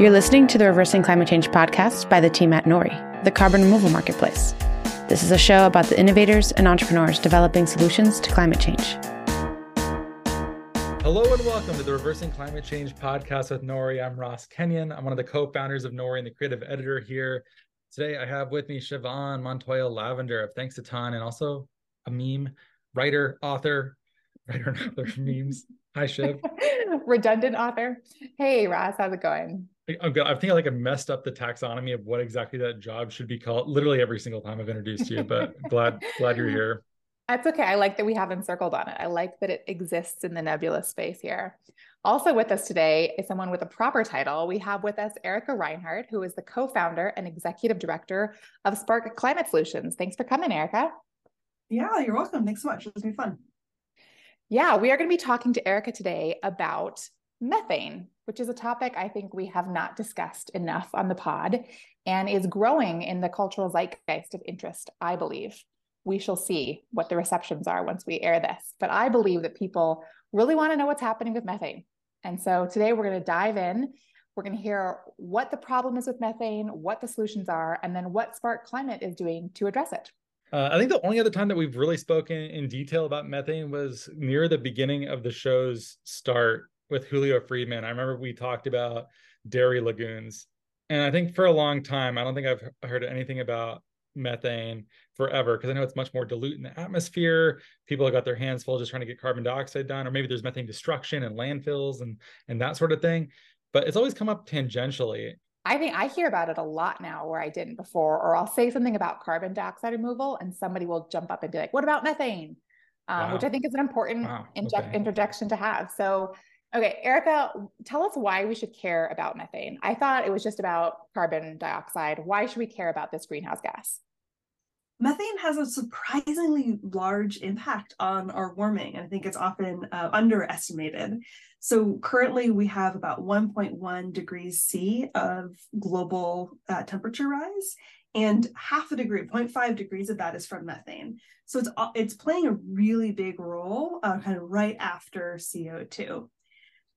You're listening to the Reversing Climate Change podcast by the team at Nori, the carbon removal marketplace. This is a show about the innovators and entrepreneurs developing solutions to climate change. Hello and welcome to the Reversing Climate Change podcast with Nori. I'm Ross Kenyon. I'm one of the co-founders of Nori and the creative editor here. Today I have with me Siobhan Montoya Lavender of Thanks a Ton and also a meme writer, author, writer and author of memes. Hi, Shiv. Redundant author. Hey, Ross, how's it going? I'm good. I think I like I messed up the taxonomy of what exactly that job should be called. Literally every single time I've introduced you, but glad glad you're here. That's okay. I like that we haven't circled on it. I like that it exists in the nebulous space here. Also with us today is someone with a proper title. We have with us Erika Reinhardt, who is the co-founder and executive director of Spark Climate Solutions. Thanks for coming, Erika. Yeah, you're welcome. Thanks so much. It's been fun. Yeah, we are going to be talking to Erika today about methane, which is a topic I think we have not discussed enough on the pod and is growing in the cultural zeitgeist of interest, I believe. We shall see what the receptions are once we air this. But I believe that people really want to know what's happening with methane. And so today we're going to dive in. We're going to hear what the problem is with methane, what the solutions are, and then what Spark Climate is doing to address it. Uh, I think the only other time that we've really spoken in detail about methane was near the beginning of the show's start with Julio Friedmann. I remember we talked about dairy lagoons. And I think for a long time, I don't think I've heard anything about methane forever because I know it's much more dilute in the atmosphere. People have got their hands full just trying to get carbon dioxide done, or maybe there's methane destruction and landfills and and that sort of thing. But it's always come up tangentially. I think I hear about it a lot now where I didn't before, or I'll say something about carbon dioxide removal and somebody will jump up and be like, what about methane? Um, wow. Which I think is an important wow. okay. interjection to have. So Okay, Erika, tell us why we should care about methane. I thought it was just about carbon dioxide. Why should we care about this greenhouse gas? Methane has a surprisingly large impact on our warming, and I think it's often uh, underestimated. So, currently, we have about 1.1 degrees C of global uh, temperature rise, and half a degree, 0.5 degrees of that is from methane. So, it's, it's playing a really big role uh, kind of right after CO2.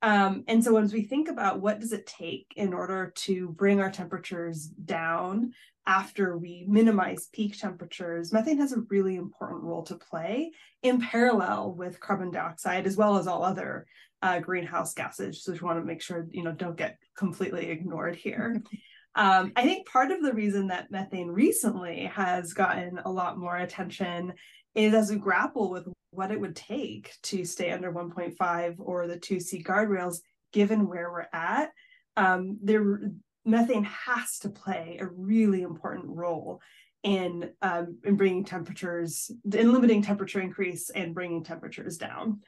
Um, and so as we think about what does it take in order to bring our temperatures down after we minimize peak temperatures, methane has a really important role to play in parallel with carbon dioxide as well as all other uh, greenhouse gases. So we want to make sure you know don't get completely ignored here. Um, I think part of the reason that methane recently has gotten a lot more attention is as we grapple with what it would take to stay under 1.5 or the 2C guardrails, given where we're at, um, there methane has to play a really important role in um, in bringing temperatures, in limiting temperature increase and bringing temperatures down.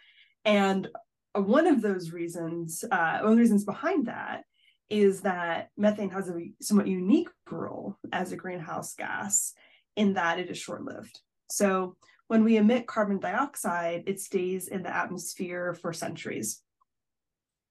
And one of those reasons, uh, one of the reasons behind that is that methane has a somewhat unique role as a greenhouse gas in that it is short lived. So when we emit carbon dioxide, it stays in the atmosphere for centuries.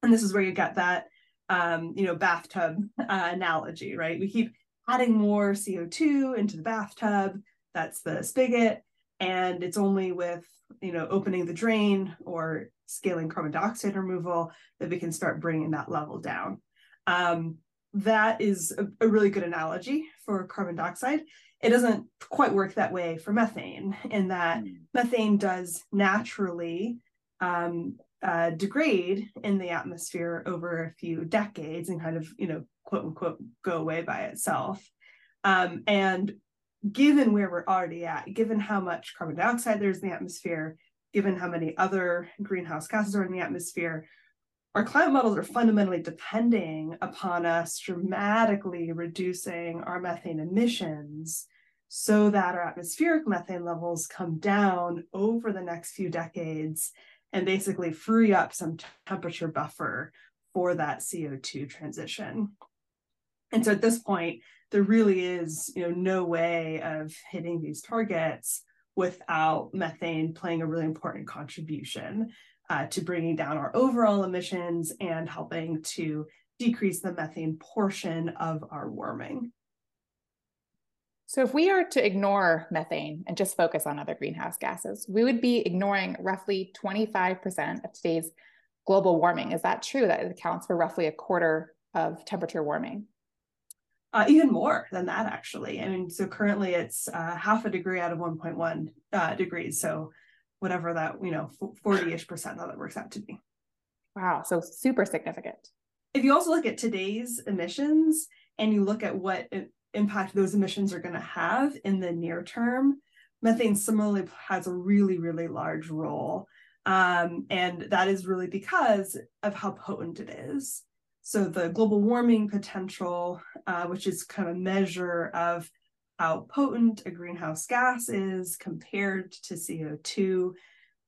And this is where you get that, um, you know, bathtub uh, analogy, right? We keep adding more CO2 into the bathtub. That's the spigot. And it's only with, you know, opening the drain or scaling carbon dioxide removal that we can start bringing that level down. Um, that is a, a really good analogy for carbon dioxide it doesn't quite work that way for methane in that mm. methane does naturally um, uh, degrade in the atmosphere over a few decades and kind of you know quote unquote go away by itself um, and given where we're already at given how much carbon dioxide there's in the atmosphere given how many other greenhouse gases are in the atmosphere our climate models are fundamentally depending upon us dramatically reducing our methane emissions so that our atmospheric methane levels come down over the next few decades and basically free up some temperature buffer for that CO2 transition. And so at this point, there really is you know no way of hitting these targets without methane playing a really important contribution uh, to bringing down our overall emissions and helping to decrease the methane portion of our warming. So, if we are to ignore methane and just focus on other greenhouse gases, we would be ignoring roughly 25% of today's global warming. Is that true? That it accounts for roughly a quarter of temperature warming? Uh, even more than that, actually. I mean, so currently it's uh, half a degree out of 1.1 uh, degrees. So, whatever that, you know, 40 ish percent that it works out to be. Wow. So, super significant. If you also look at today's emissions and you look at what impact those emissions are going to have in the near term, methane similarly has a really, really large role. Um, and that is really because of how potent it is. So the global warming potential, uh, which is kind of a measure of how potent a greenhouse gas is compared to CO2,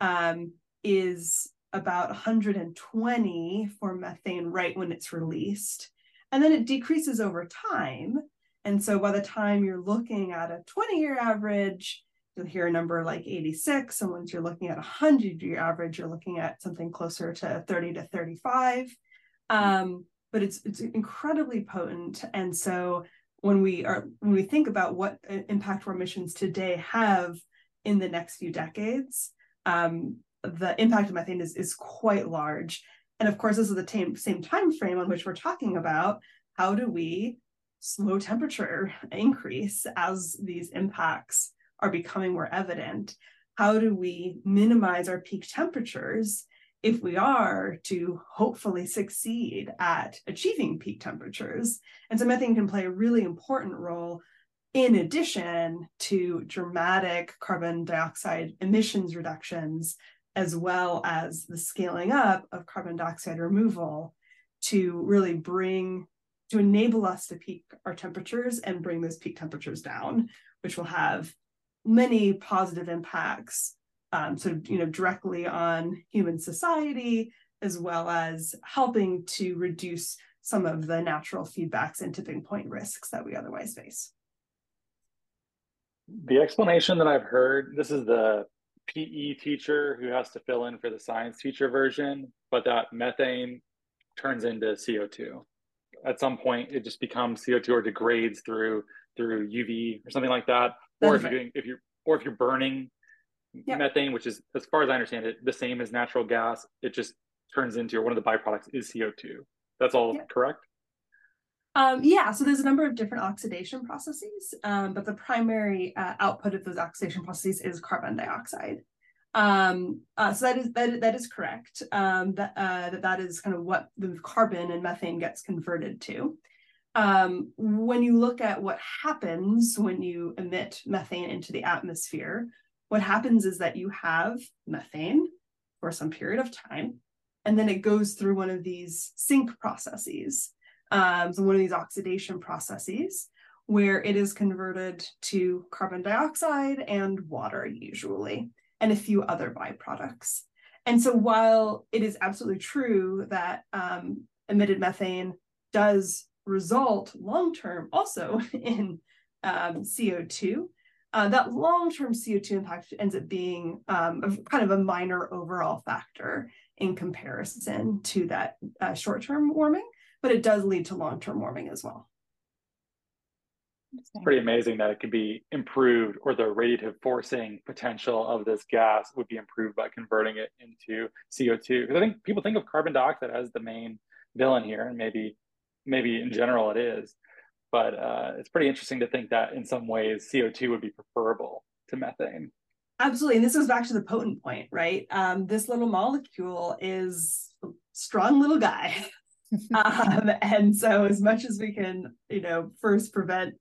um, is about 120 for methane right when it's released. And then it decreases over time. And so by the time you're looking at a 20 year average, you'll hear a number like 86. And once you're looking at a 100 year average, you're looking at something closer to 30 to 35. Um, but it's it's incredibly potent. And so when we are when we think about what impact our emissions today have in the next few decades, um, the impact of methane is, is quite large. And of course, this is the same time frame on which we're talking about how do we slow temperature increase as these impacts are becoming more evident? How do we minimize our peak temperatures if we are to hopefully succeed at achieving peak temperatures? And so methane can play a really important role in addition to dramatic carbon dioxide emissions reductions, as well as the scaling up of carbon dioxide removal to really bring to enable us to peak our temperatures and bring those peak temperatures down, which will have many positive impacts, um, so you know directly on human society, as well as helping to reduce some of the natural feedbacks and tipping point risks that we otherwise face. The explanation that I've heard, this is the PE teacher who has to fill in for the science teacher version, but that methane turns into CO2 at some point it just becomes CO2 or degrades through through UV or something like that. Or if you're doing if you're or if you're burning yep. methane, which is as far as I understand it, the same as natural gas, it just turns into or one of the byproducts is CO2. That's all yep. correct? Um, yeah, so there's a number of different oxidation processes, um, but the primary uh, output of those oxidation processes is carbon dioxide. Um, uh, so that is that, that is correct. Um, that, uh, that that is kind of what the carbon and methane gets converted to. Um, when you look at what happens when you emit methane into the atmosphere, what happens is that you have methane for some period of time, and then it goes through one of these sink processes, um, so one of these oxidation processes, where it is converted to carbon dioxide and water usually and a few other byproducts. And so while it is absolutely true that um, emitted methane does result long term also in um, CO2, uh, that long term CO2 impact ends up being um, a, kind of a minor overall factor in comparison to that uh, short term warming, but it does lead to long term warming as well it's pretty amazing that it could be improved or the radiative forcing potential of this gas would be improved by converting it into CO2. Because I think people think of carbon dioxide as the main villain here, and maybe maybe in general it is. But uh, it's pretty interesting to think that in some ways CO2 would be preferable to methane. Absolutely. And this goes back to the potent point, right? Um, this little molecule is a strong little guy. um, and so as much as we can, you know, first prevent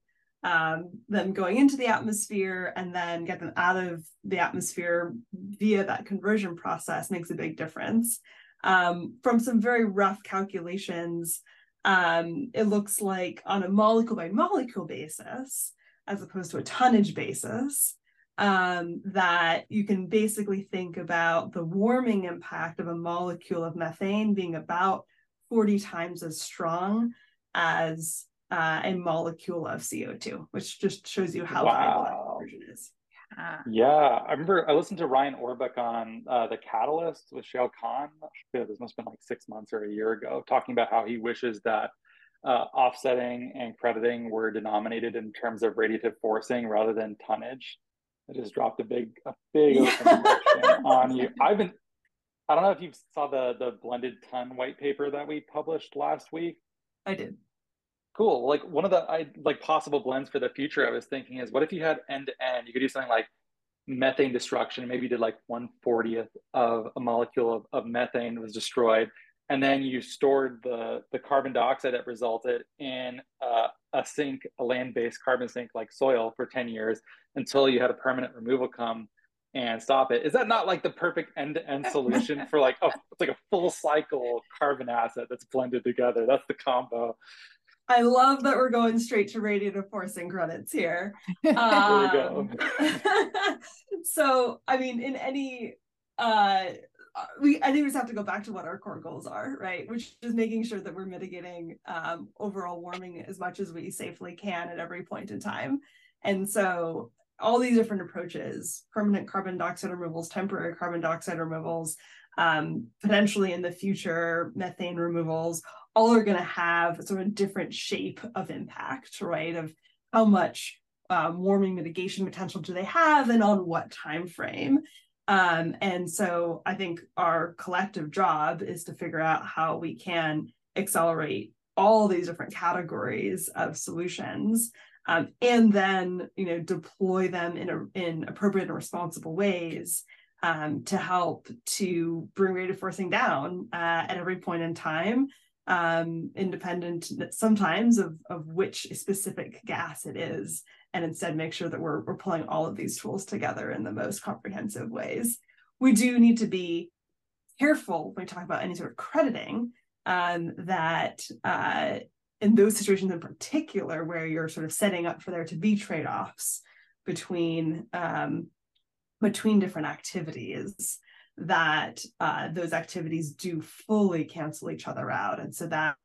um, them going into the atmosphere and then get them out of the atmosphere via that conversion process makes a big difference. Um, from some very rough calculations, um, it looks like on a molecule by molecule basis, as opposed to a tonnage basis, um, that you can basically think about the warming impact of a molecule of methane being about 40 times as strong as uh, a molecule of CO2, which just shows you how wow. valuable that conversion is. Yeah. yeah, I remember I listened to Ryan Orbuch on uh, the Catalyst with Shayle Kann. This must have been like six months or a year ago, talking about how he wishes that uh, offsetting and crediting were denominated in terms of radiative forcing rather than tonnage. I just dropped a big, a big on you. I've been, I don't know if you saw the the blended ton white paper that we published last week. I did. Cool. Like one of the I like possible blends for the future. I was thinking is what if you had end to end? You could do something like methane destruction. Maybe you did like one fortieth of a molecule of, of methane was destroyed, and then you stored the the carbon dioxide that resulted in uh, a sink, a land-based carbon sink like soil for 10 years until you had a permanent removal come and stop it. Is that not like the perfect end-to-end solution for like a it's like a full cycle carbon asset that's blended together? That's the combo. I love that we're going straight to radiative forcing credits here. Um, there we go. So, I mean, in any uh, we I think we just have to go back to what our core goals are, right? Which is making sure that we're mitigating um, overall warming as much as we safely can at every point in time. And so all these different approaches, permanent carbon dioxide removals, temporary carbon dioxide removals, um, potentially in the future, methane removals, all are going to have sort of different shape of impact, right? Of how much um, warming mitigation potential do they have and on what time frame. Um, and so I think our collective job is to figure out how we can accelerate all these different categories of solutions um, and then you know deploy them in a, in appropriate and responsible ways um, to help to bring radiative forcing down uh, at every point in time um, independent sometimes of, of which specific gas it is and instead make sure that we're, we're pulling all of these tools together in the most comprehensive ways. We do need to be careful when we talk about any sort of crediting um, that uh, in those situations in particular where you're sort of setting up for there to be trade-offs between um, between different activities that uh, those activities do fully cancel each other out and so that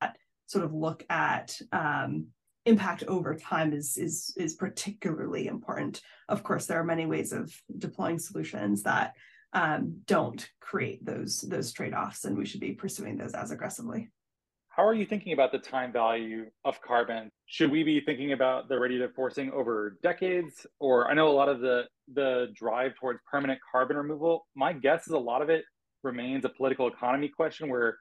sort of look at um, impact over time is is is particularly important. Of course, there are many ways of deploying solutions that um, don't create those those trade-offs, and we should be pursuing those as aggressively. How are you thinking about the time value of carbon? Should we be thinking about the radiative forcing over decades? Or I know a lot of the the drive towards permanent carbon removal. My guess is a lot of it remains a political economy question where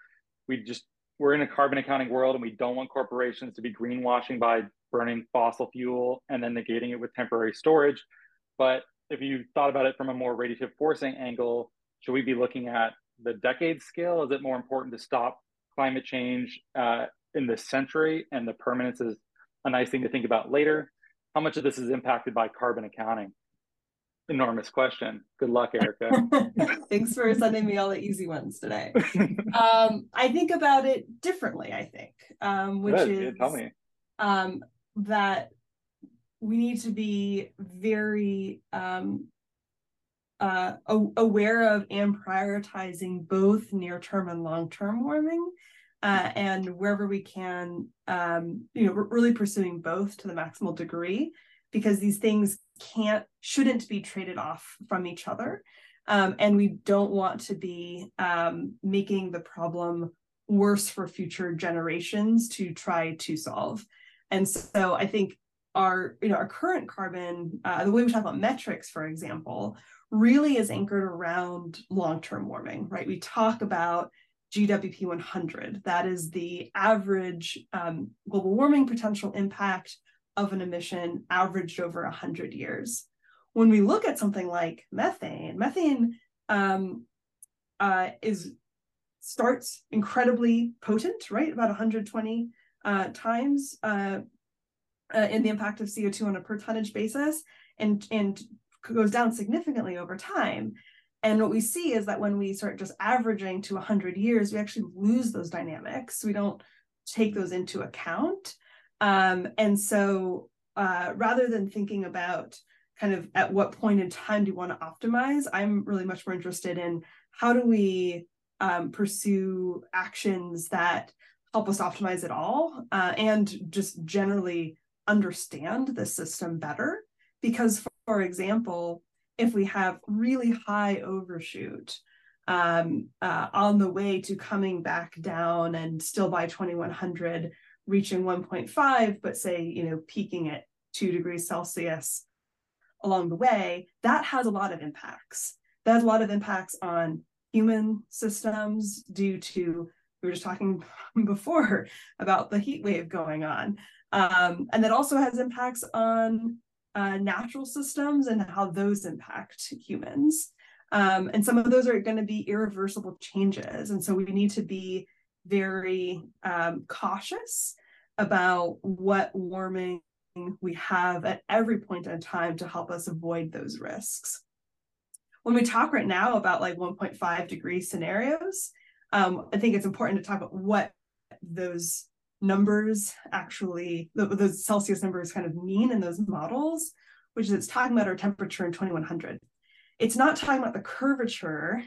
we just we're in a carbon accounting world and we don't want corporations to be greenwashing by burning fossil fuel and then negating it with temporary storage. But if you thought about it from a more radiative forcing angle, should we be looking at the decade scale? Is it more important to stop climate change uh, in this century and the permanence is a nice thing to think about later? How much of this is impacted by carbon accounting? enormous question. Good luck, Erika. Thanks for sending me all the easy ones today. um, I think about it differently, I think, um, which Good. is tell me. Um, that we need to be very um, uh, aware of and prioritizing both near term and long term warming. Uh, and wherever we can, um, you know, we're really pursuing both to the maximal degree because these things can't shouldn't be traded off from each other um, and we don't want to be um, making the problem worse for future generations to try to solve and so i think our you know our current carbon uh, the way we talk about metrics for example really is anchored around long-term warming right we talk about gwp 100 that is the average um, global warming potential impact of an emission averaged over 100 years. When we look at something like methane, methane um, uh, is starts incredibly potent, right? About 120 uh, times uh, uh, in the impact of CO2 on a per tonnage basis and, and goes down significantly over time. And what we see is that when we start just averaging to 100 years, we actually lose those dynamics. We don't take those into account. Um, and so uh, rather than thinking about kind of at what point in time do you want to optimize? I'm really much more interested in how do we um, pursue actions that help us optimize it all uh, and just generally understand the system better. Because, for example, if we have really high overshoot um, uh, on the way to coming back down and still by 2100 reaching 1.5, but say, you know, peaking at two degrees Celsius along the way, that has a lot of impacts. That has a lot of impacts on human systems due to we were just talking before about the heat wave going on um, and that also has impacts on uh, natural systems and how those impact humans um, and some of those are going to be irreversible changes and so we need to be very um, cautious about what warming we have at every point in time to help us avoid those risks. When we talk right now about like 1.5 degree scenarios, um, I think it's important to talk about what those numbers actually, those Celsius numbers kind of mean in those models, which is it's talking about our temperature in 2100. It's not talking about the curvature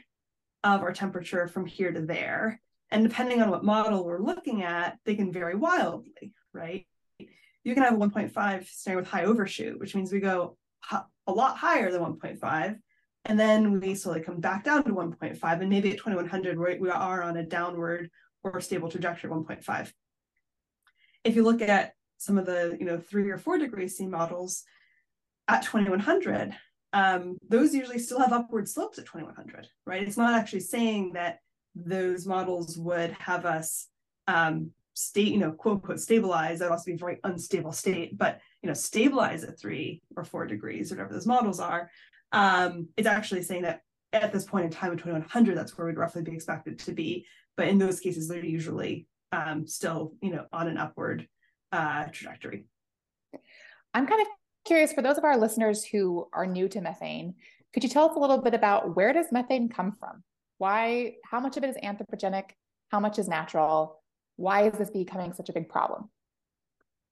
of our temperature from here to there. And depending on what model we're looking at, they can vary wildly, right? You can have a 1.5 staying with high overshoot, which means we go a lot higher than 1.5. And then we slowly come back down to 1.5. And maybe at 2100, we are on a downward or stable trajectory 1.5. If you look at some of the you know three or four degree C models at 2100, um, those usually still have upward slopes at 2100, right? It's not actually saying that those models would have us um, state, you know, quote unquote stabilize. That would also be a very unstable state, but you know, stabilize at three or four degrees, whatever those models are. Um, it's actually saying that at this point in time in 2100, that's where we'd roughly be expected to be. But in those cases, they're usually um, still, you know, on an upward uh, trajectory. I'm kind of curious for those of our listeners who are new to methane, could you tell us a little bit about where does methane come from? Why, how much of it is anthropogenic? How much is natural? Why is this becoming such a big problem?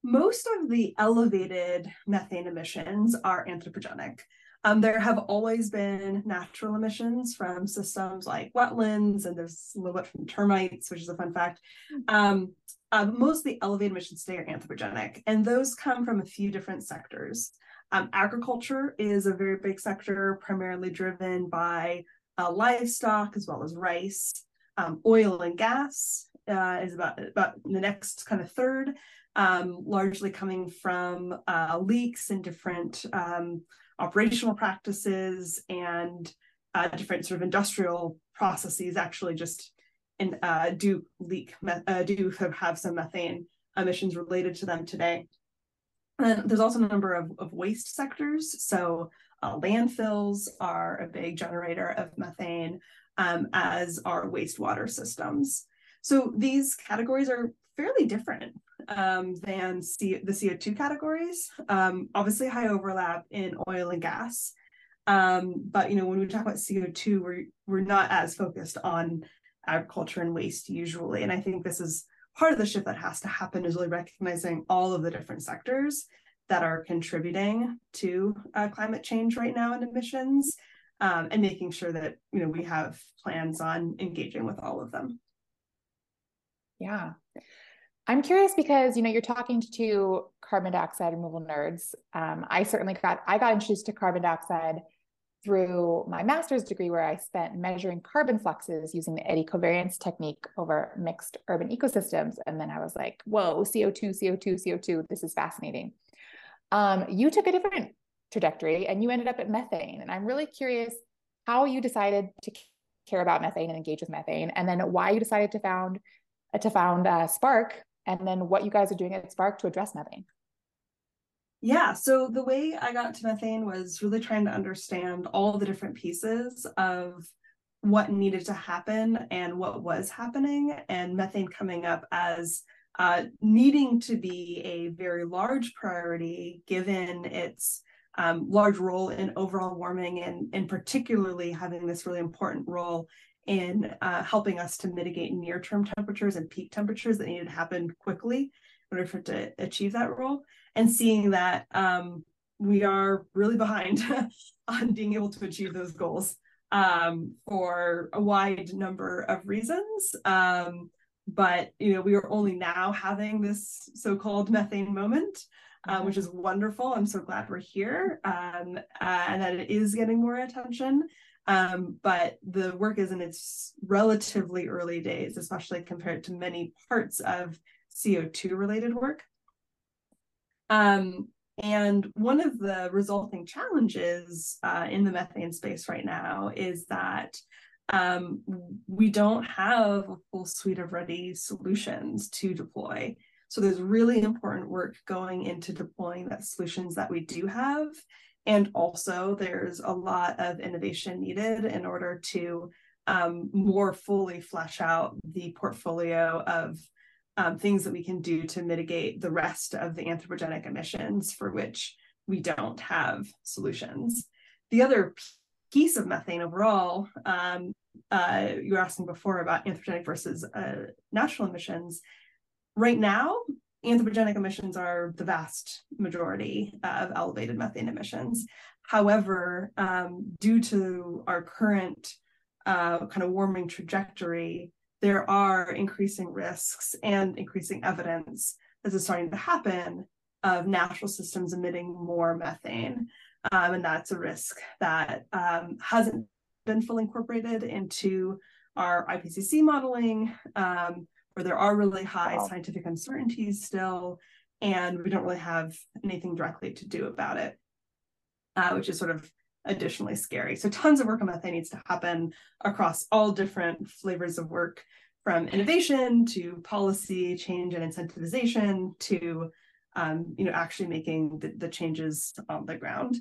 Most of the elevated methane emissions are anthropogenic. Um, there have always been natural emissions from systems like wetlands, and there's a little bit from termites, which is a fun fact. Um, uh, most of the elevated emissions today are anthropogenic, and those come from a few different sectors. Um, agriculture is a very big sector, primarily driven by uh, livestock as well as rice. Um, oil and gas uh, is about about the next kind of third, um, largely coming from uh, leaks and different um, operational practices and uh, different sort of industrial processes. Actually, just in, uh, do leak uh, do have some methane emissions related to them today. And there's also a number of, of waste sectors. So uh, landfills are a big generator of methane, um, as are wastewater systems. So these categories are fairly different um, than C- the CO2 categories. Um, obviously, high overlap in oil and gas. Um, but you know, when we talk about CO2, we're we're not as focused on agriculture and waste usually. And I think this is part of the shift that has to happen is really recognizing all of the different sectors that are contributing to uh, climate change right now and emissions um, and making sure that you know we have plans on engaging with all of them yeah i'm curious because you know you're talking to carbon dioxide removal nerds. Um, i certainly got i got introduced to carbon dioxide through my master's degree where i spent measuring carbon fluxes using the eddy covariance technique over mixed urban ecosystems. And then i was like whoa co2 co2 co2 this is fascinating. Um, you took a different trajectory and you ended up at methane. And I'm really curious how you decided to care about methane and engage with methane, and then why you decided to found to found uh, Spark, and then what you guys are doing at Spark to address methane. Yeah, so the way I got to methane was really trying to understand all the different pieces of what needed to happen and what was happening, and methane coming up as uh, needing to be a very large priority given its um, large role in overall warming and, and particularly having this really important role in uh, helping us to mitigate near-term temperatures and peak temperatures that needed to happen quickly in order for it to achieve that role and seeing that um, we are really behind on being able to achieve those goals um, for a wide number of reasons. Um, but you know, we are only now having this so-called methane moment, uh, which is wonderful. I'm so glad we're here um, uh, and that it is getting more attention. Um, but the work is in its relatively early days, especially compared to many parts of CO2 related work. Um, and one of the resulting challenges uh, in the methane space right now is that um, we don't have a full suite of ready solutions to deploy. So there's really important work going into deploying the solutions that we do have. And also there's a lot of innovation needed in order to um, more fully flesh out the portfolio of um, things that we can do to mitigate the rest of the anthropogenic emissions for which we don't have solutions. The other piece of methane overall, um, uh, you were asking before about anthropogenic versus uh, natural emissions. Right now, anthropogenic emissions are the vast majority of elevated methane emissions. However, um, due to our current uh, kind of warming trajectory, there are increasing risks and increasing evidence that is starting to happen of natural systems emitting more methane. Um, and that's a risk that um, hasn't been fully incorporated into our IPCC modeling, um, where there are really high wow. scientific uncertainties still, and we don't really have anything directly to do about it, uh, which is sort of additionally scary. So tons of work on methane needs to happen across all different flavors of work, from innovation to policy change and incentivization to um, you know actually making the, the, changes on the ground.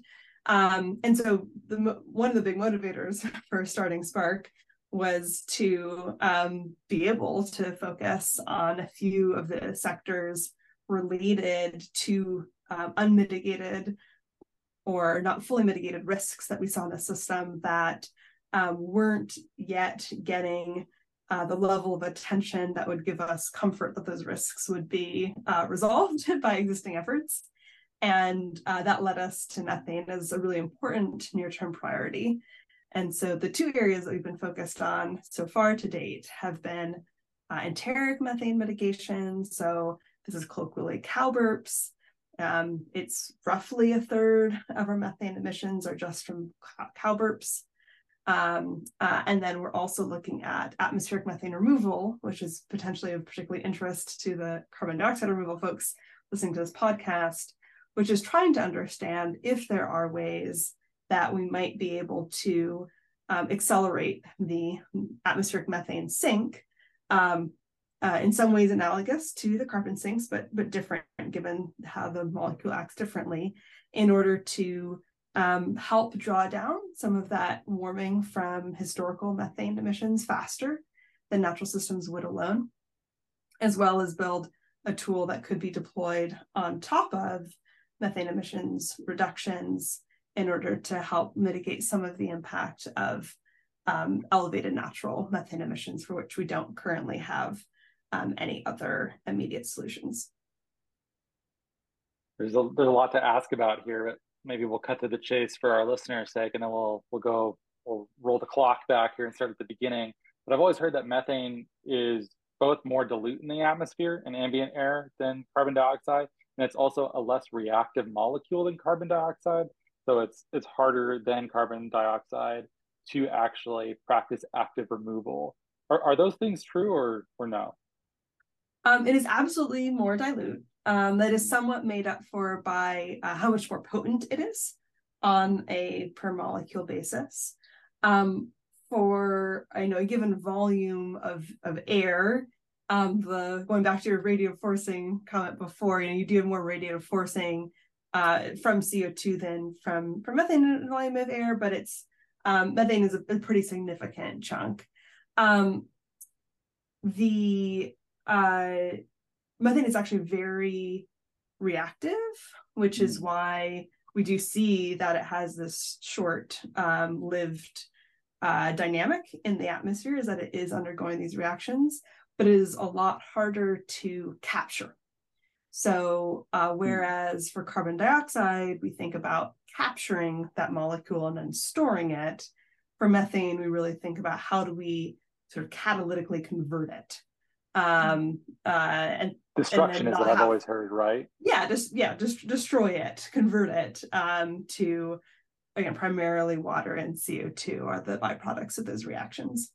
Um, and so the one of the big motivators for starting Spark was to um, be able to focus on a few of the sectors related to um, unmitigated or not fully mitigated risks that we saw in the system that um, weren't yet getting uh, the level of attention that would give us comfort that those risks would be uh, resolved by existing efforts. And uh, that led us to methane as a really important near term priority. And so the two areas that we've been focused on so far to date have been uh, enteric methane mitigation. So this is colloquially cow burps. Um, it's roughly a third of our methane emissions are just from cow burps. Um, uh, and then we're also looking at atmospheric methane removal, which is potentially of particular interest to the carbon dioxide removal folks listening to this podcast, which is trying to understand if there are ways that we might be able to um, accelerate the atmospheric methane sink. Um, uh, in some ways analogous to the carbon sinks, but but different given how the molecule acts differently, in order to um, help draw down some of that warming from historical methane emissions faster than natural systems would alone, as well as build a tool that could be deployed on top of methane emissions reductions in order to help mitigate some of the impact of um, elevated natural methane emissions for which we don't currently have um, any other immediate solutions. There's a, there's a lot to ask about here, but maybe we'll cut to the chase for our listeners' sake, and then we'll we'll go we'll roll the clock back here and start at the beginning. But I've always heard that methane is both more dilute in the atmosphere and ambient air than carbon dioxide, and it's also a less reactive molecule than carbon dioxide. So it's it's harder than carbon dioxide to actually practice active removal. Are, are those things true or or no? Um, it is absolutely more dilute um, that is somewhat made up for by uh, how much more potent it is on a per molecule basis. Um, for I know a given volume of of air, um, the going back to your radiative forcing comment before, you know, you do have more radiative forcing uh, from CO2 than from from methane in volume of air, but it's um, methane is a, a, pretty significant chunk. Um, the uh, methane is actually very reactive, which is mm. why we do see that it has this short um, lived uh, dynamic in the atmosphere is that it is undergoing these reactions, but it is a lot harder to capture. So, uh, hmm. whereas for carbon dioxide, we think about capturing that molecule and then storing it, for methane, we really think about how do we sort of catalytically convert it. Um, uh, and destruction and is what I've always heard, right? Yeah, just yeah, just destroy it, convert it um, to again primarily water and CO2 are the byproducts of those reactions.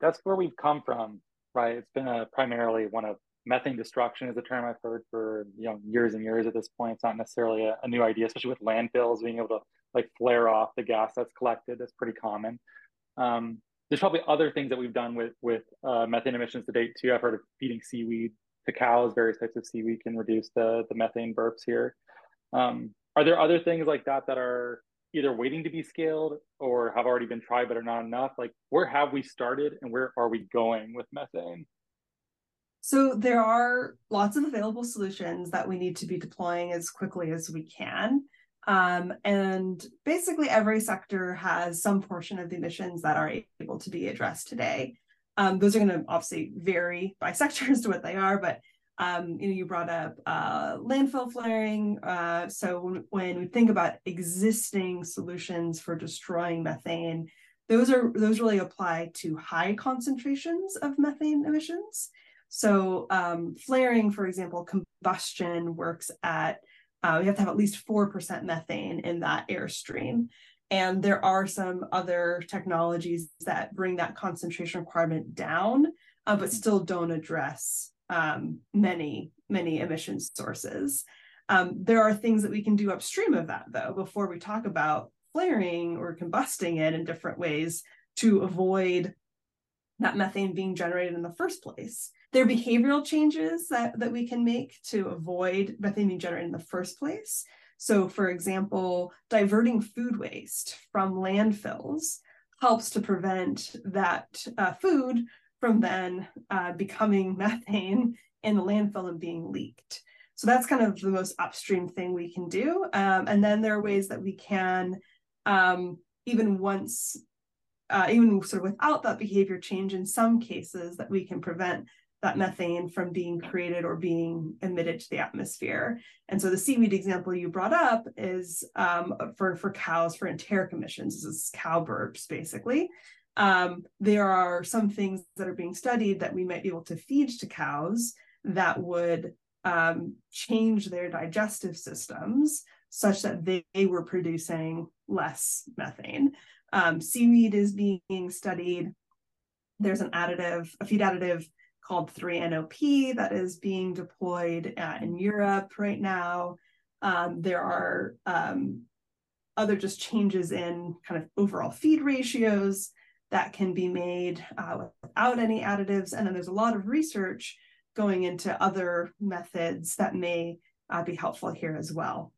That's where we've come from, right? It's been a primarily one of methane destruction is a term I've heard for you know years and years at this point. It's not necessarily a, a, new idea, especially with landfills being able to like flare off the gas that's collected. That's pretty common. Um, there's probably other things that we've done with with uh, methane emissions to date too. I've heard of feeding seaweed to cows. Various types of seaweed can reduce the the methane burps here. Um, are there other things like that that are either waiting to be scaled or have already been tried but are not enough? Like where have we started and where are we going with methane? So there are lots of available solutions that we need to be deploying as quickly as we can. Um, and basically every sector has some portion of the emissions that are able to be addressed today. Um, those are going to obviously vary by sector as to what they are, but um, you know, you brought up uh, landfill flaring. Uh, so when, when we think about existing solutions for destroying methane, those are those really apply to high concentrations of methane emissions. So um, flaring, for example, combustion works at, uh, we have to have at least 4% methane in that airstream. And there are some other technologies that bring that concentration requirement down, uh, but still don't address um, many, many emission sources. Um, there are things that we can do upstream of that, though, before we talk about flaring or combusting it in different ways to avoid that methane being generated in the first place. There are behavioral changes that, that we can make to avoid methane being generated in the first place. So, for example, diverting food waste from landfills helps to prevent that uh, food from then uh, becoming methane in the landfill and being leaked. So that's kind of the most upstream thing we can do. Um, and then there are ways that we can, um, even once, uh, even sort of without that behavior change, in some cases, that we can prevent that methane from being created or being emitted to the atmosphere. And so the seaweed example you brought up is um, for, for cows for enteric emissions. This is cow burps, basically. Um, there are some things that are being studied that we might be able to feed to cows that would um, change their digestive systems such that they, they were producing less methane. Um, seaweed is being studied. There's an additive, a feed additive called 3NOP that is being deployed uh, in Europe right now. Um, there are um, other just changes in kind of overall feed ratios that can be made uh, without any additives. And then there's a lot of research going into other methods that may uh, be helpful here as well.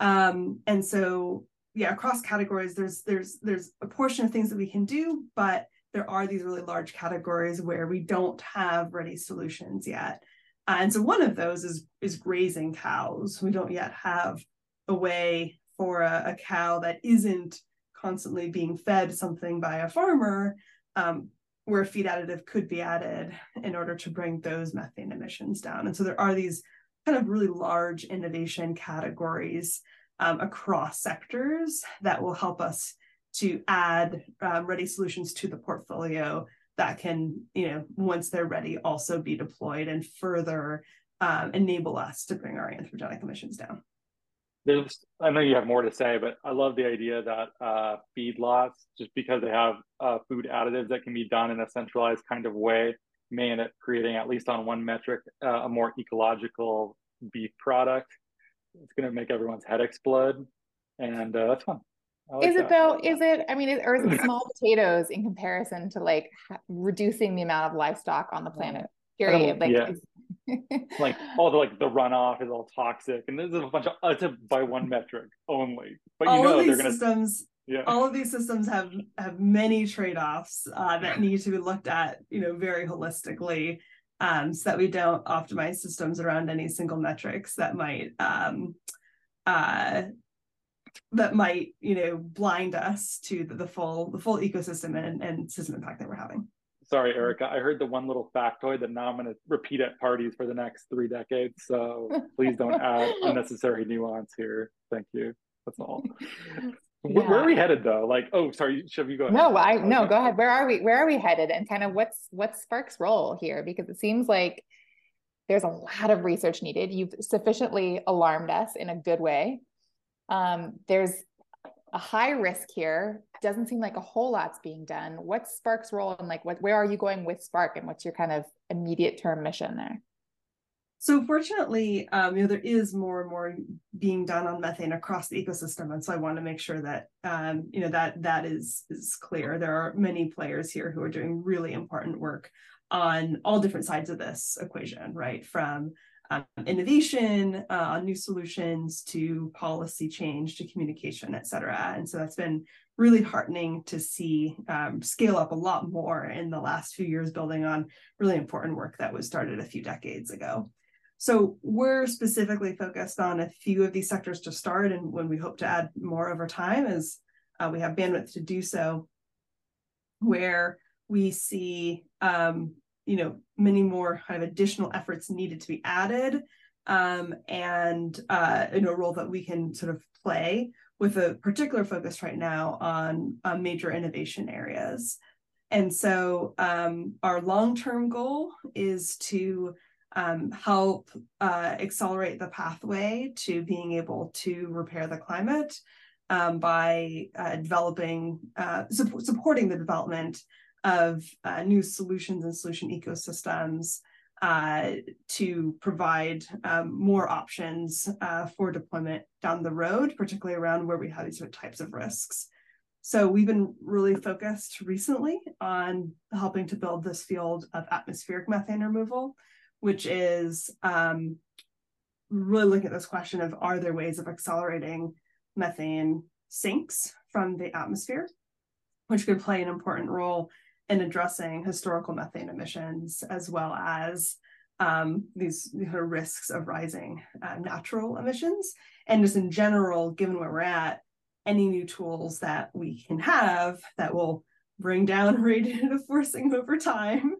Um, and so, yeah, across categories, there's there's there's a portion of things that we can do, but there are these really large categories where we don't have ready solutions yet. Uh, and so one of those is is grazing cows. We don't yet have a way for a, a cow that isn't constantly being fed something by a farmer um, where a feed additive could be added in order to bring those methane emissions down. And so there are these kind of really large innovation categories um, across sectors that will help us to add um, ready solutions to the portfolio that can, you know, once they're ready, also be deployed and further um, enable us to bring our anthropogenic emissions down. There's, I know you have more to say, but I love the idea that uh, feedlots, just because they have uh, food additives that can be done in a centralized kind of way, may end up creating, at least on one metric, uh, a more ecological beef product. It's going to make everyone's head explode, and uh, that's fun. Like is it though? Is it? I mean, is, or is it small potatoes in comparison to like reducing the amount of livestock on the planet? Period. Like, yeah. like all the like the runoff is all toxic, and there's a bunch of uh, it's a, by one metric only. But you all know of these they're gonna systems. Yeah. All of these systems have have many trade offs uh, that need to be looked at, you know, very holistically, um, so that we don't optimize systems around any single metrics that might um, uh, that might you know blind us to the, the full the full ecosystem and, and system impact that we're having Sorry, Erika. I heard the one little factoid that now I'm going to repeat at parties for the next three decades. So please don't add unnecessary nuance here. Thank you. That's all. Yeah. Where are we headed though? Like, oh, sorry, should we go ahead? No, I no, go ahead. Where are we? Where are we headed? And kind of what's what's Spark's role here? Because it seems like there's a lot of research needed. You've sufficiently alarmed us in a good way. Um, there's a high risk here. Doesn't seem like a whole lot's being done. What's Spark's role and like what where are you going with Spark and what's your kind of immediate term mission there? So fortunately, um, you know, there is more and more being done on methane across the ecosystem, and so I want to make sure that um, you know that that is is clear. There are many players here who are doing really important work on all different sides of this equation, right? From um, innovation uh, on new solutions to policy change to communication, et cetera. And so that's been really heartening to see um, scale up a lot more in the last few years, building on really important work that was started a few decades ago. So we're specifically focused on a few of these sectors to start, and when we hope to add more over time, as uh, we have bandwidth to do so, where we see um, you know many more kind of additional efforts needed to be added um, and uh, in a role that we can sort of play with a particular focus right now on uh, major innovation areas. And so um, our long-term goal is to um, help uh, accelerate the pathway to being able to repair the climate um, by uh, developing, uh, su- supporting the development of uh, new solutions and solution ecosystems uh, to provide um, more options uh, for deployment down the road, particularly around where we have these types of risks. So we've been really focused recently on helping to build this field of atmospheric methane removal, which is um, really looking at this question of are there ways of accelerating methane sinks from the atmosphere, which could play an important role in addressing historical methane emissions as well as um, these you know, risks of rising uh, natural emissions. And just in general, given where we're at, any new tools that we can have that will bring down radiative forcing over time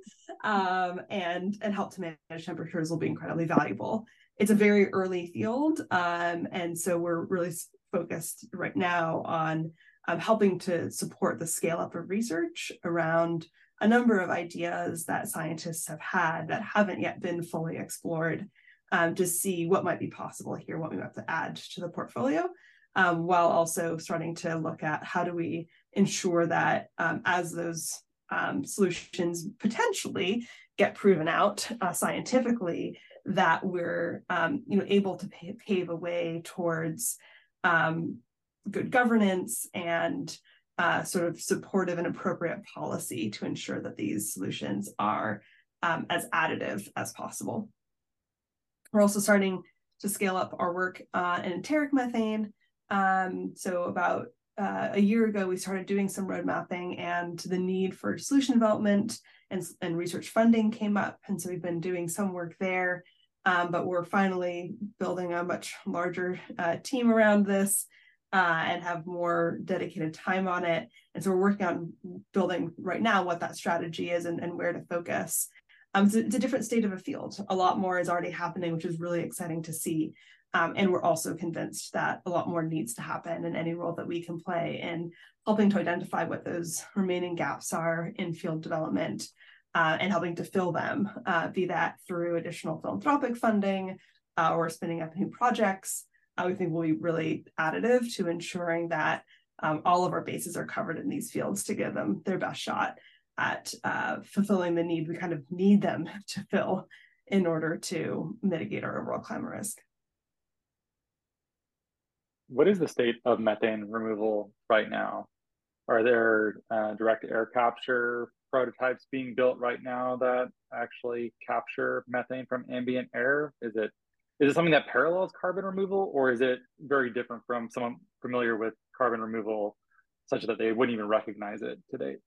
um, and, and help to manage temperatures will be incredibly valuable. It's a very early field. Um, and so we're really focused right now on um, helping to support the scale up of research around a number of ideas that scientists have had that haven't yet been fully explored um, to see what might be possible here, what we have to add to the portfolio, um, while also starting to look at how do we ensure that um, as those um, solutions potentially get proven out uh, scientifically, that we're um, you know able to pave a way towards um, good governance and uh, sort of supportive and appropriate policy to ensure that these solutions are um, as additive as possible. We're also starting to scale up our work uh, in enteric methane. Um, so about uh, a year ago, we started doing some road mapping and the need for solution development and, and research funding came up. And so we've been doing some work there, um, but we're finally building a much larger uh, team around this uh, and have more dedicated time on it. And so we're working on building right now what that strategy is and, and where to focus. Um, it's, a, it's a different state of a field. A lot more is already happening, which is really exciting to see. Um, and we're also convinced that a lot more needs to happen in any role that we can play in helping to identify what those remaining gaps are in field development uh, and helping to fill them, uh, be that through additional philanthropic funding uh, or spinning up new projects, uh, we think will be really additive to ensuring that um, all of our bases are covered in these fields to give them their best shot at uh, fulfilling the need we kind of need them to fill in order to mitigate our overall climate risk. What is the state of methane removal right now? Are there uh, direct air capture prototypes being built right now that actually capture methane from ambient air? Is it is it something that parallels carbon removal or is it very different from someone familiar with carbon removal such that they wouldn't even recognize it to date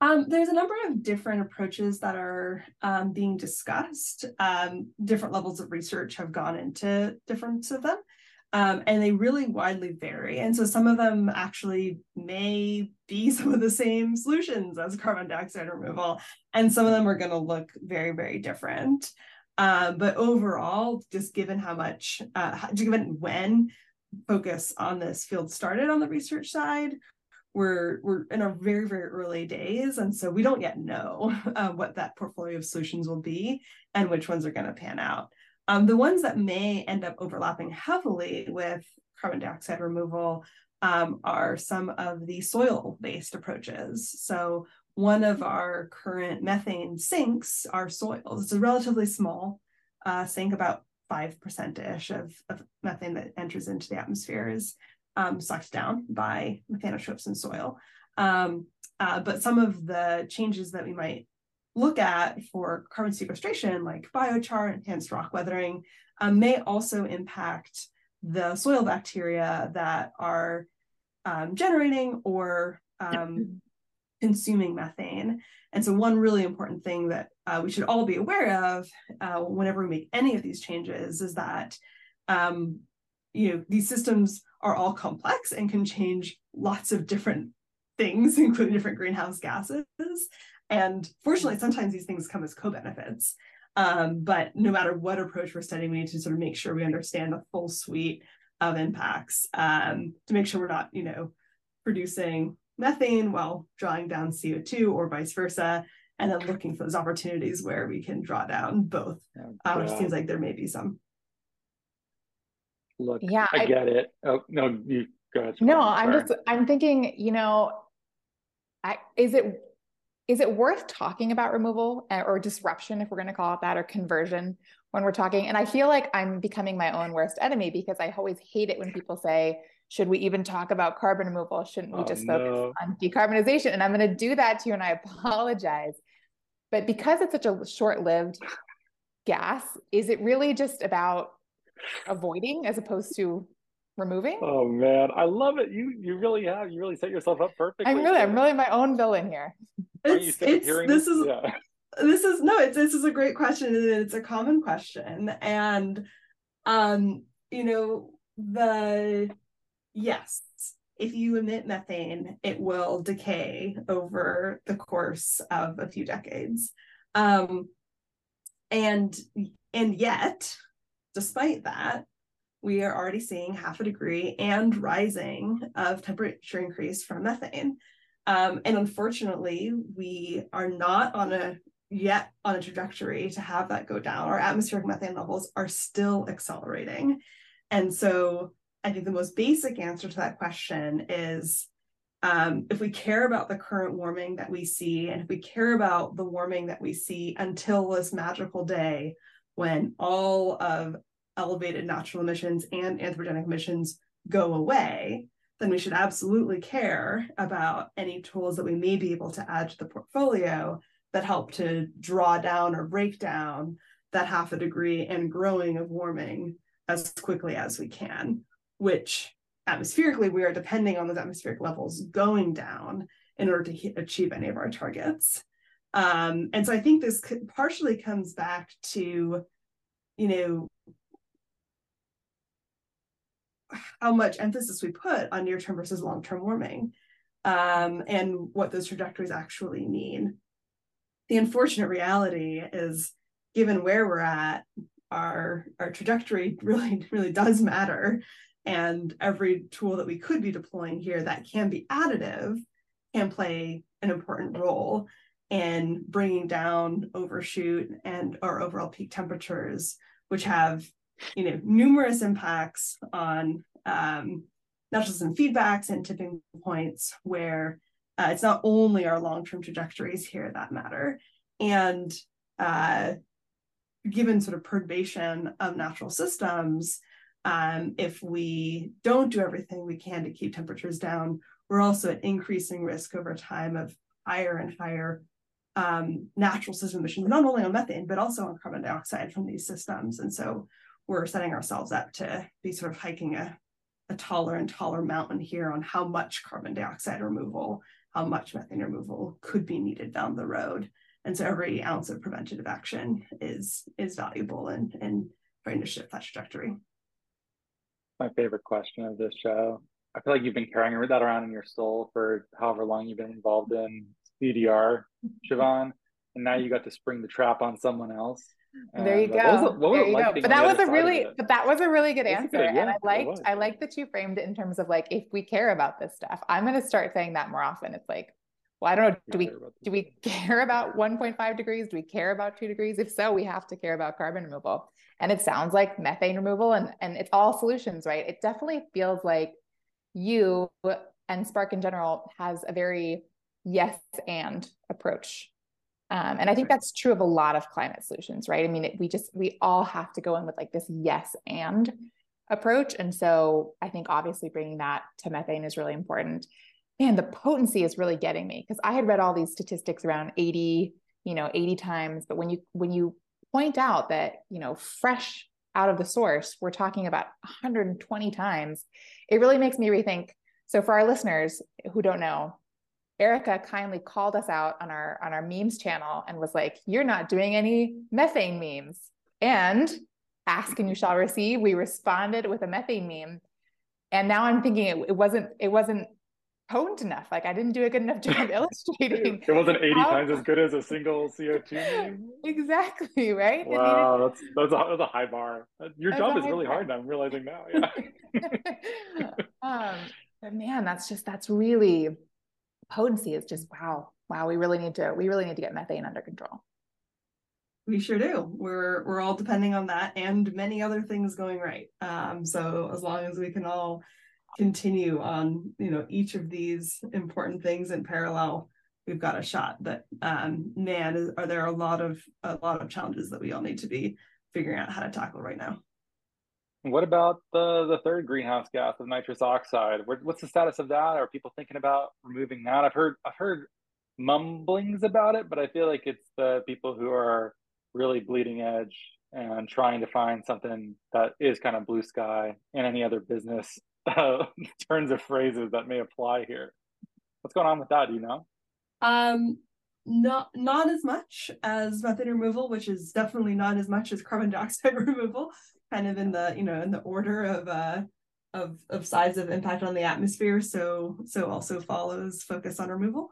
um, there's a number of different approaches that are um, being discussed. Um, different levels of research have gone into different of them. Um, and they really widely vary. And so some of them actually may be some of the same solutions as carbon dioxide removal, and some of them are going to look very, very different. Um, but overall, just given how much, uh, given when focus on this field started on the research side, we're we're in our very very early days and so we don't yet know uh, what that portfolio of solutions will be and which ones are going to pan out. Um, the ones that may end up overlapping heavily with carbon dioxide removal um, are some of the soil based approaches. So one of our current methane sinks are soils it's a relatively small uh, sink about 5% ish of, of methane that enters into the atmosphere is um, sucked down by methanotrophs in soil. Um, uh, but some of the changes that we might look at for carbon sequestration, like biochar, enhanced rock weathering, um, may also impact the soil bacteria that are um, generating or um, consuming methane. And so, one really important thing that uh, we should all be aware of uh, whenever we make any of these changes is that um, you know these systems are all complex and can change lots of different things, including different greenhouse gases. And fortunately, sometimes these things come as co-benefits. Um, but no matter what approach we're studying, we need to sort of make sure we understand the full suite of impacts um, to make sure we're not, you know, producing methane while drawing down CO2 or vice versa, and then looking for those opportunities where we can draw down both, yeah. uh, which seems like there may be some. Look, yeah, I, I get it. Oh no, you go ahead. No, I'm just I'm thinking, you know, I is it is it worth talking about removal eh, or disruption if we're going to call it that or conversion when we're talking and i feel like i'm becoming my own worst enemy because i always hate it when people say should we even talk about carbon removal shouldn't we oh, just focus no. on decarbonization and i'm going to do that to you and i apologize but because it's such a short-lived gas is it really just about avoiding as opposed to removing. Oh man, I love it. You you really have you really set yourself up perfectly. I'm really I'm really my own villain here. It's, it's this is yeah. this is no it's this is a great question and it's a common question and um you know the yes if you emit methane it will decay over the course of a few decades um and and yet despite that, we are already seeing half a degree and rising of temperature increase from methane. Um, and unfortunately, we are not on a yet on a trajectory to have that go down. Our atmospheric methane levels are still accelerating. And so I think the most basic answer to that question is um, if we care about the current warming that we see, and if we care about the warming that we see until this magical day when all of elevated natural emissions and anthropogenic emissions go away, then we should absolutely care about any tools that we may be able to add to the portfolio that help to draw down or break down that half a degree and growing of warming as quickly as we can, which atmospherically we are depending on those atmospheric levels going down in order to achieve any of our targets. Um, and so I think this partially comes back to, you know, how much emphasis we put on near term versus long term warming um, and what those trajectories actually mean. The unfortunate reality is, given where we're at, our, our trajectory really, really does matter. And every tool that we could be deploying here that can be additive can play an important role in bringing down overshoot and our overall peak temperatures, which have you know, numerous impacts on um, not just in feedbacks and tipping points where uh, it's not only our long-term trajectories here that matter. And uh, given sort of perturbation of natural systems, um, if we don't do everything we can to keep temperatures down, we're also at increasing risk over time of higher and higher um, natural system emissions, not only on methane, but also on carbon dioxide from these systems. And so we're setting ourselves up to be sort of hiking a, a taller and taller mountain here on how much carbon dioxide removal, how much methane removal could be needed down the road. And so every ounce of preventative action is is valuable in, in trying to shift that trajectory. My favorite question of this show. I feel like you've been carrying that around in your soul for however long you've been involved in CDR, Siobhan, and now you got to spring the trap on someone else. There you uh, go. What there you like go. But that was a really, but that was a really good answer, good, yeah, and I liked, I liked that you framed it in terms of like, if we care about this stuff, I'm going to start saying that more often. It's like, well, I don't know. Do we do we care about 1.5 degrees? Do we care about two degrees? If so, we have to care about carbon removal. And it sounds like methane removal, and and it's all solutions, right? It definitely feels like you and Spark in general has a very yes and approach um, and I think that's true of a lot of climate solutions, right? I mean, it, we just, we all have to go in with like this yes and approach. And so I think obviously bringing that to methane is really important. And the potency is really getting me because I had read all these statistics around 80, you know, 80 times. But when you, when you point out that, you know, fresh out of the source, we're talking about 120 times, it really makes me rethink. So for our listeners who don't know, Erika kindly called us out on our on our memes channel and was like, "You're not doing any methane memes." And ask and you shall receive. We responded with a methane meme, and now I'm thinking it, it wasn't it wasn't potent enough. Like I didn't do a good enough job illustrating. It wasn't 80 how... times as good as a single CO2. Exactly right. Wow, needed... that's that's a, that's a high bar. Your that's job is really bar. hard. I'm realizing now. Yeah. um, but man, that's just that's really potency is just wow, wow. We really need to we really need to get methane under control. We sure do. We're we're all depending on that and many other things going right. Um, so as long as we can all continue on, you know, each of these important things in parallel, we've got a shot. But um, man, are there a lot of a lot of challenges that we all need to be figuring out how to tackle right now. What about the the third greenhouse gas of nitrous oxide? What's the status of that? Are people thinking about removing that? I've heard I've heard mumblings about it, but I feel like it's the people who are really bleeding edge and trying to find something that is kind of blue sky and any other business uh, turns of phrases that may apply here. What's going on with that? Do you know? Um, not not as much as methane removal, which is definitely not as much as carbon dioxide removal kind of in the you know in the order of uh of of size of impact on the atmosphere so so also follows focus on removal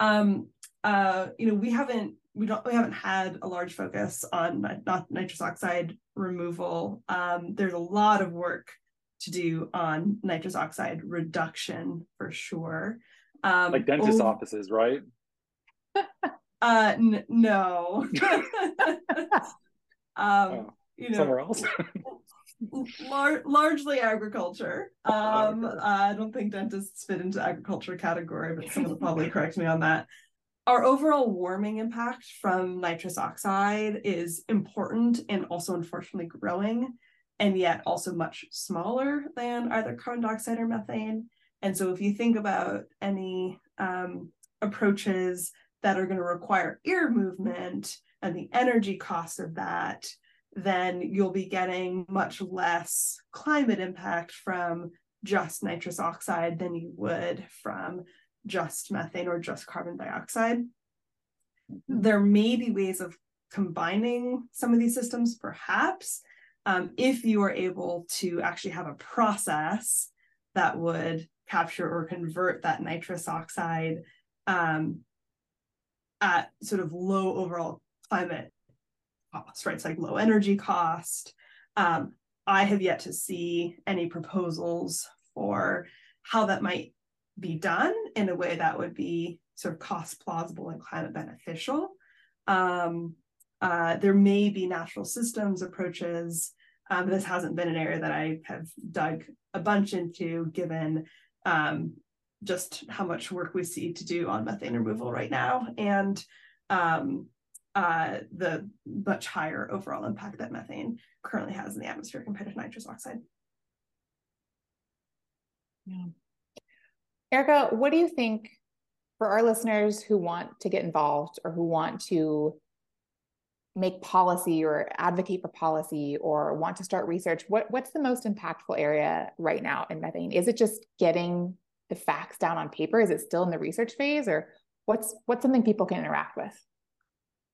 um uh you know we haven't we don't we haven't had a large focus on not nitrous oxide removal um there's a lot of work to do on nitrous oxide reduction for sure. Um like dentist oh, offices right? Uh n- no. Um oh you know somewhere else. lar- largely agriculture. Um uh, i don't think dentists fit into agriculture category but someone will probably correct me on that. Our overall warming impact from nitrous oxide is important and also unfortunately growing and yet also much smaller than either carbon dioxide or methane and so if you think about any um, approaches that are going to require air movement and the energy cost of that then you'll be getting much less climate impact from just nitrous oxide than you would from just methane or just carbon dioxide. Mm-hmm. There may be ways of combining some of these systems, perhaps, um, if you are able to actually have a process that would capture or convert that nitrous oxide um, at sort of low overall climate cost, right? It's like low energy cost. Um, I have yet to see any proposals for how that might be done in a way that would be sort of cost plausible and climate beneficial. Um, uh, there may be natural systems approaches. Um, this hasn't been an area that I have dug a bunch into, given um, just how much work we see to do on methane removal right now. And um, uh, the much higher overall impact that methane currently has in the atmosphere compared to nitrous oxide. Yeah. Erika, what do you think for our listeners who want to get involved or who want to make policy or advocate for policy or want to start research? What, what's the most impactful area right now in methane? Is it just getting the facts down on paper? Is it still in the research phase or what's what's something people can interact with?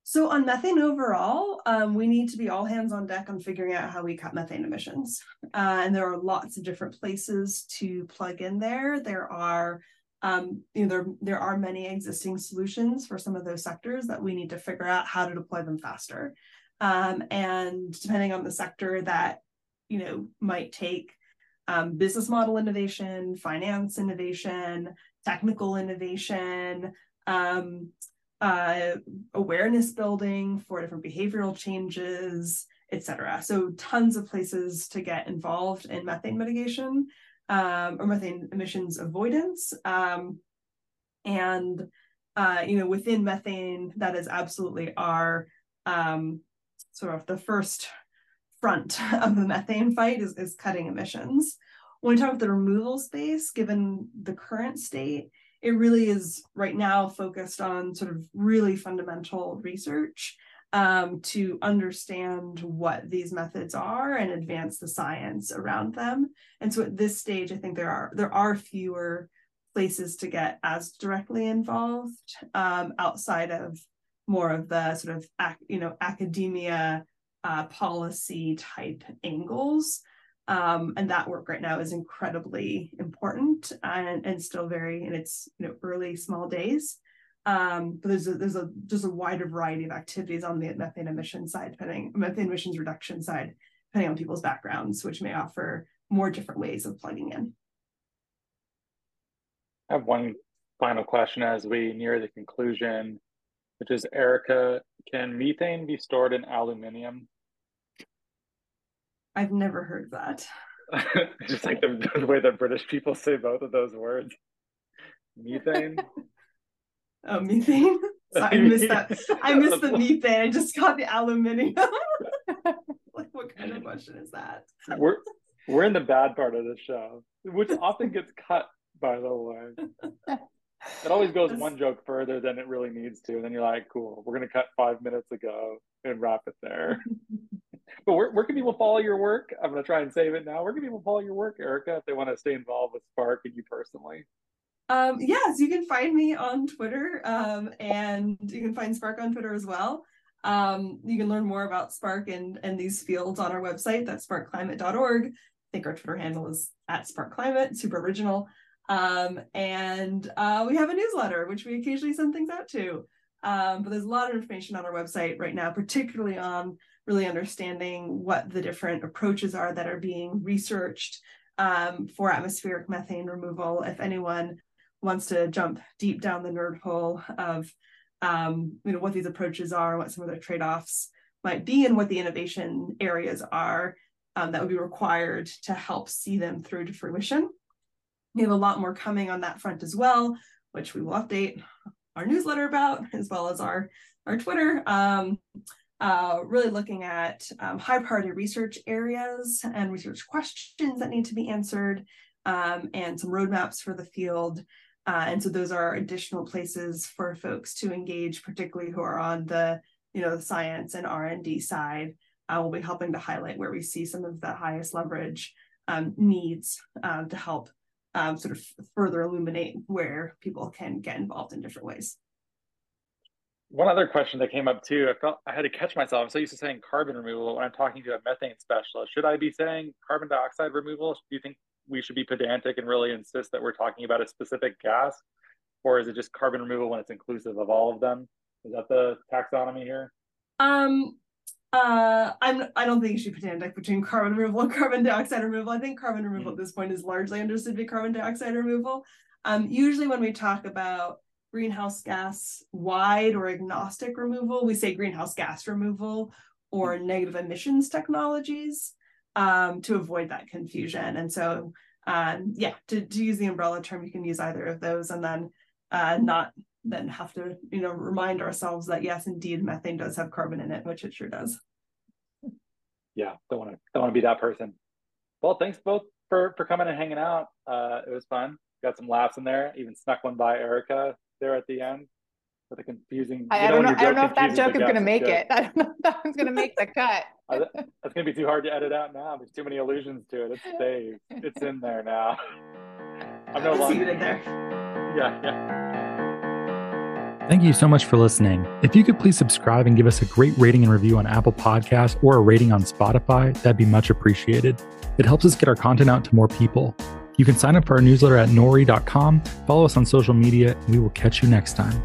So on methane overall, um, we need to be all hands on deck on figuring out how we cut methane emissions. Uh, and there are lots of different places to plug in there. There are um, you know, there, there are many existing solutions for some of those sectors that we need to figure out how to deploy them faster. Um, and depending on the sector that, you know, might take um, business model innovation, finance innovation, technical innovation, um, uh, awareness building for different behavioral changes, et cetera. So tons of places to get involved in methane mitigation um, or methane emissions avoidance. Um, and uh, you know, within methane, that is absolutely our um, sort of the first front of the methane fight is, is cutting emissions. When we talk about the removal space, given the current state, it really is right now focused on sort of really fundamental research um, to understand what these methods are and advance the science around them. And so at this stage, I think there are there are fewer places to get as directly involved um, outside of more of the sort of you know academia uh, policy type angles. Um, and that work right now is incredibly important and, and still very in its you know early small days. Um, but there's a, there's a just a wider variety of activities on the methane emission side, depending methane emissions reduction side, depending on people's backgrounds, which may offer more different ways of plugging in. I have one final question as we near the conclusion, which is Erika, can methane be stored in aluminium? I've never heard that. Just like the, the, way that British people say both of those words. Methane. Oh, methane. So I missed that. I missed the methane. I just got the aluminium. like, what kind of question is that? We're we're in the bad part of the show, which often gets cut. By the way, it always goes one joke further than it really needs to, and then you're like, "Cool, we're gonna cut five minutes ago and wrap it there." but where, where can people follow your work? I'm going to try and save it now. Where can people follow your work, Erika, if they want to stay involved with Spark and you personally? Um, yes, you can find me on Twitter um, and you can find Spark on Twitter as well. Um, you can learn more about Spark and, and these fields on our website, that's sparkclimate.org. I think our Twitter handle is at sparkclimate, super original. Um, and uh, we have a newsletter, which we occasionally send things out to. Um, but there's a lot of information on our website right now, particularly on really understanding what the different approaches are that are being researched um, for atmospheric methane removal. If anyone wants to jump deep down the nerd hole of um, you know what these approaches are, what some of their trade-offs might be, and what the innovation areas are um, that would be required to help see them through to fruition. We have a lot more coming on that front as well, which we will update our newsletter about, as well as our our Twitter. Um, uh, really looking at um, high priority research areas and research questions that need to be answered um, and some roadmaps for the field. Uh, and so those are additional places for folks to engage, particularly who are on the, you know, the science and R&D side. Uh, we'll be helping to highlight where we see some of the highest leverage um, needs um, to help um, sort of further illuminate where people can get involved in different ways one other question that came up too, I felt I had to catch myself. I'm so used to saying carbon removal when I'm talking to a methane specialist. Should I be saying carbon dioxide removal? Do you think we should be pedantic and really insist that we're talking about a specific gas? Or is it just carbon removal when it's inclusive of all of them? Is that the taxonomy here? Um, uh, I'm. I don't think you should be pedantic between carbon removal and carbon dioxide removal. I think carbon removal mm-hmm. at this point is largely understood to be carbon dioxide removal. Um, usually when we talk about greenhouse gas wide or agnostic removal. We say greenhouse gas removal or negative emissions technologies um, to avoid that confusion. And so, um, yeah, to, to use the umbrella term, you can use either of those and then uh, not then have to, you know, remind ourselves that yes, indeed, methane does have carbon in it, which it sure does. Yeah, don't want to don't want to be that person. Well, thanks both for for coming and hanging out. Uh, it was fun. Got some laughs in there. Even snuck one by Erika there at the end with a confusing. I, I don't know. I don't know if that joke is going to make it. I don't know if that one's going to make the cut. That's going to be too hard to edit out now. There's too many allusions to it. It's saved. It's in there now. I'm no longer in there. Yeah, yeah. Thank you so much for listening. If you could please subscribe and give us a great rating and review on Apple Podcasts or a rating on Spotify, that'd be much appreciated. It helps us get our content out to more people. You can sign up for our newsletter at nori.com, follow us on social media, and we will catch you next time.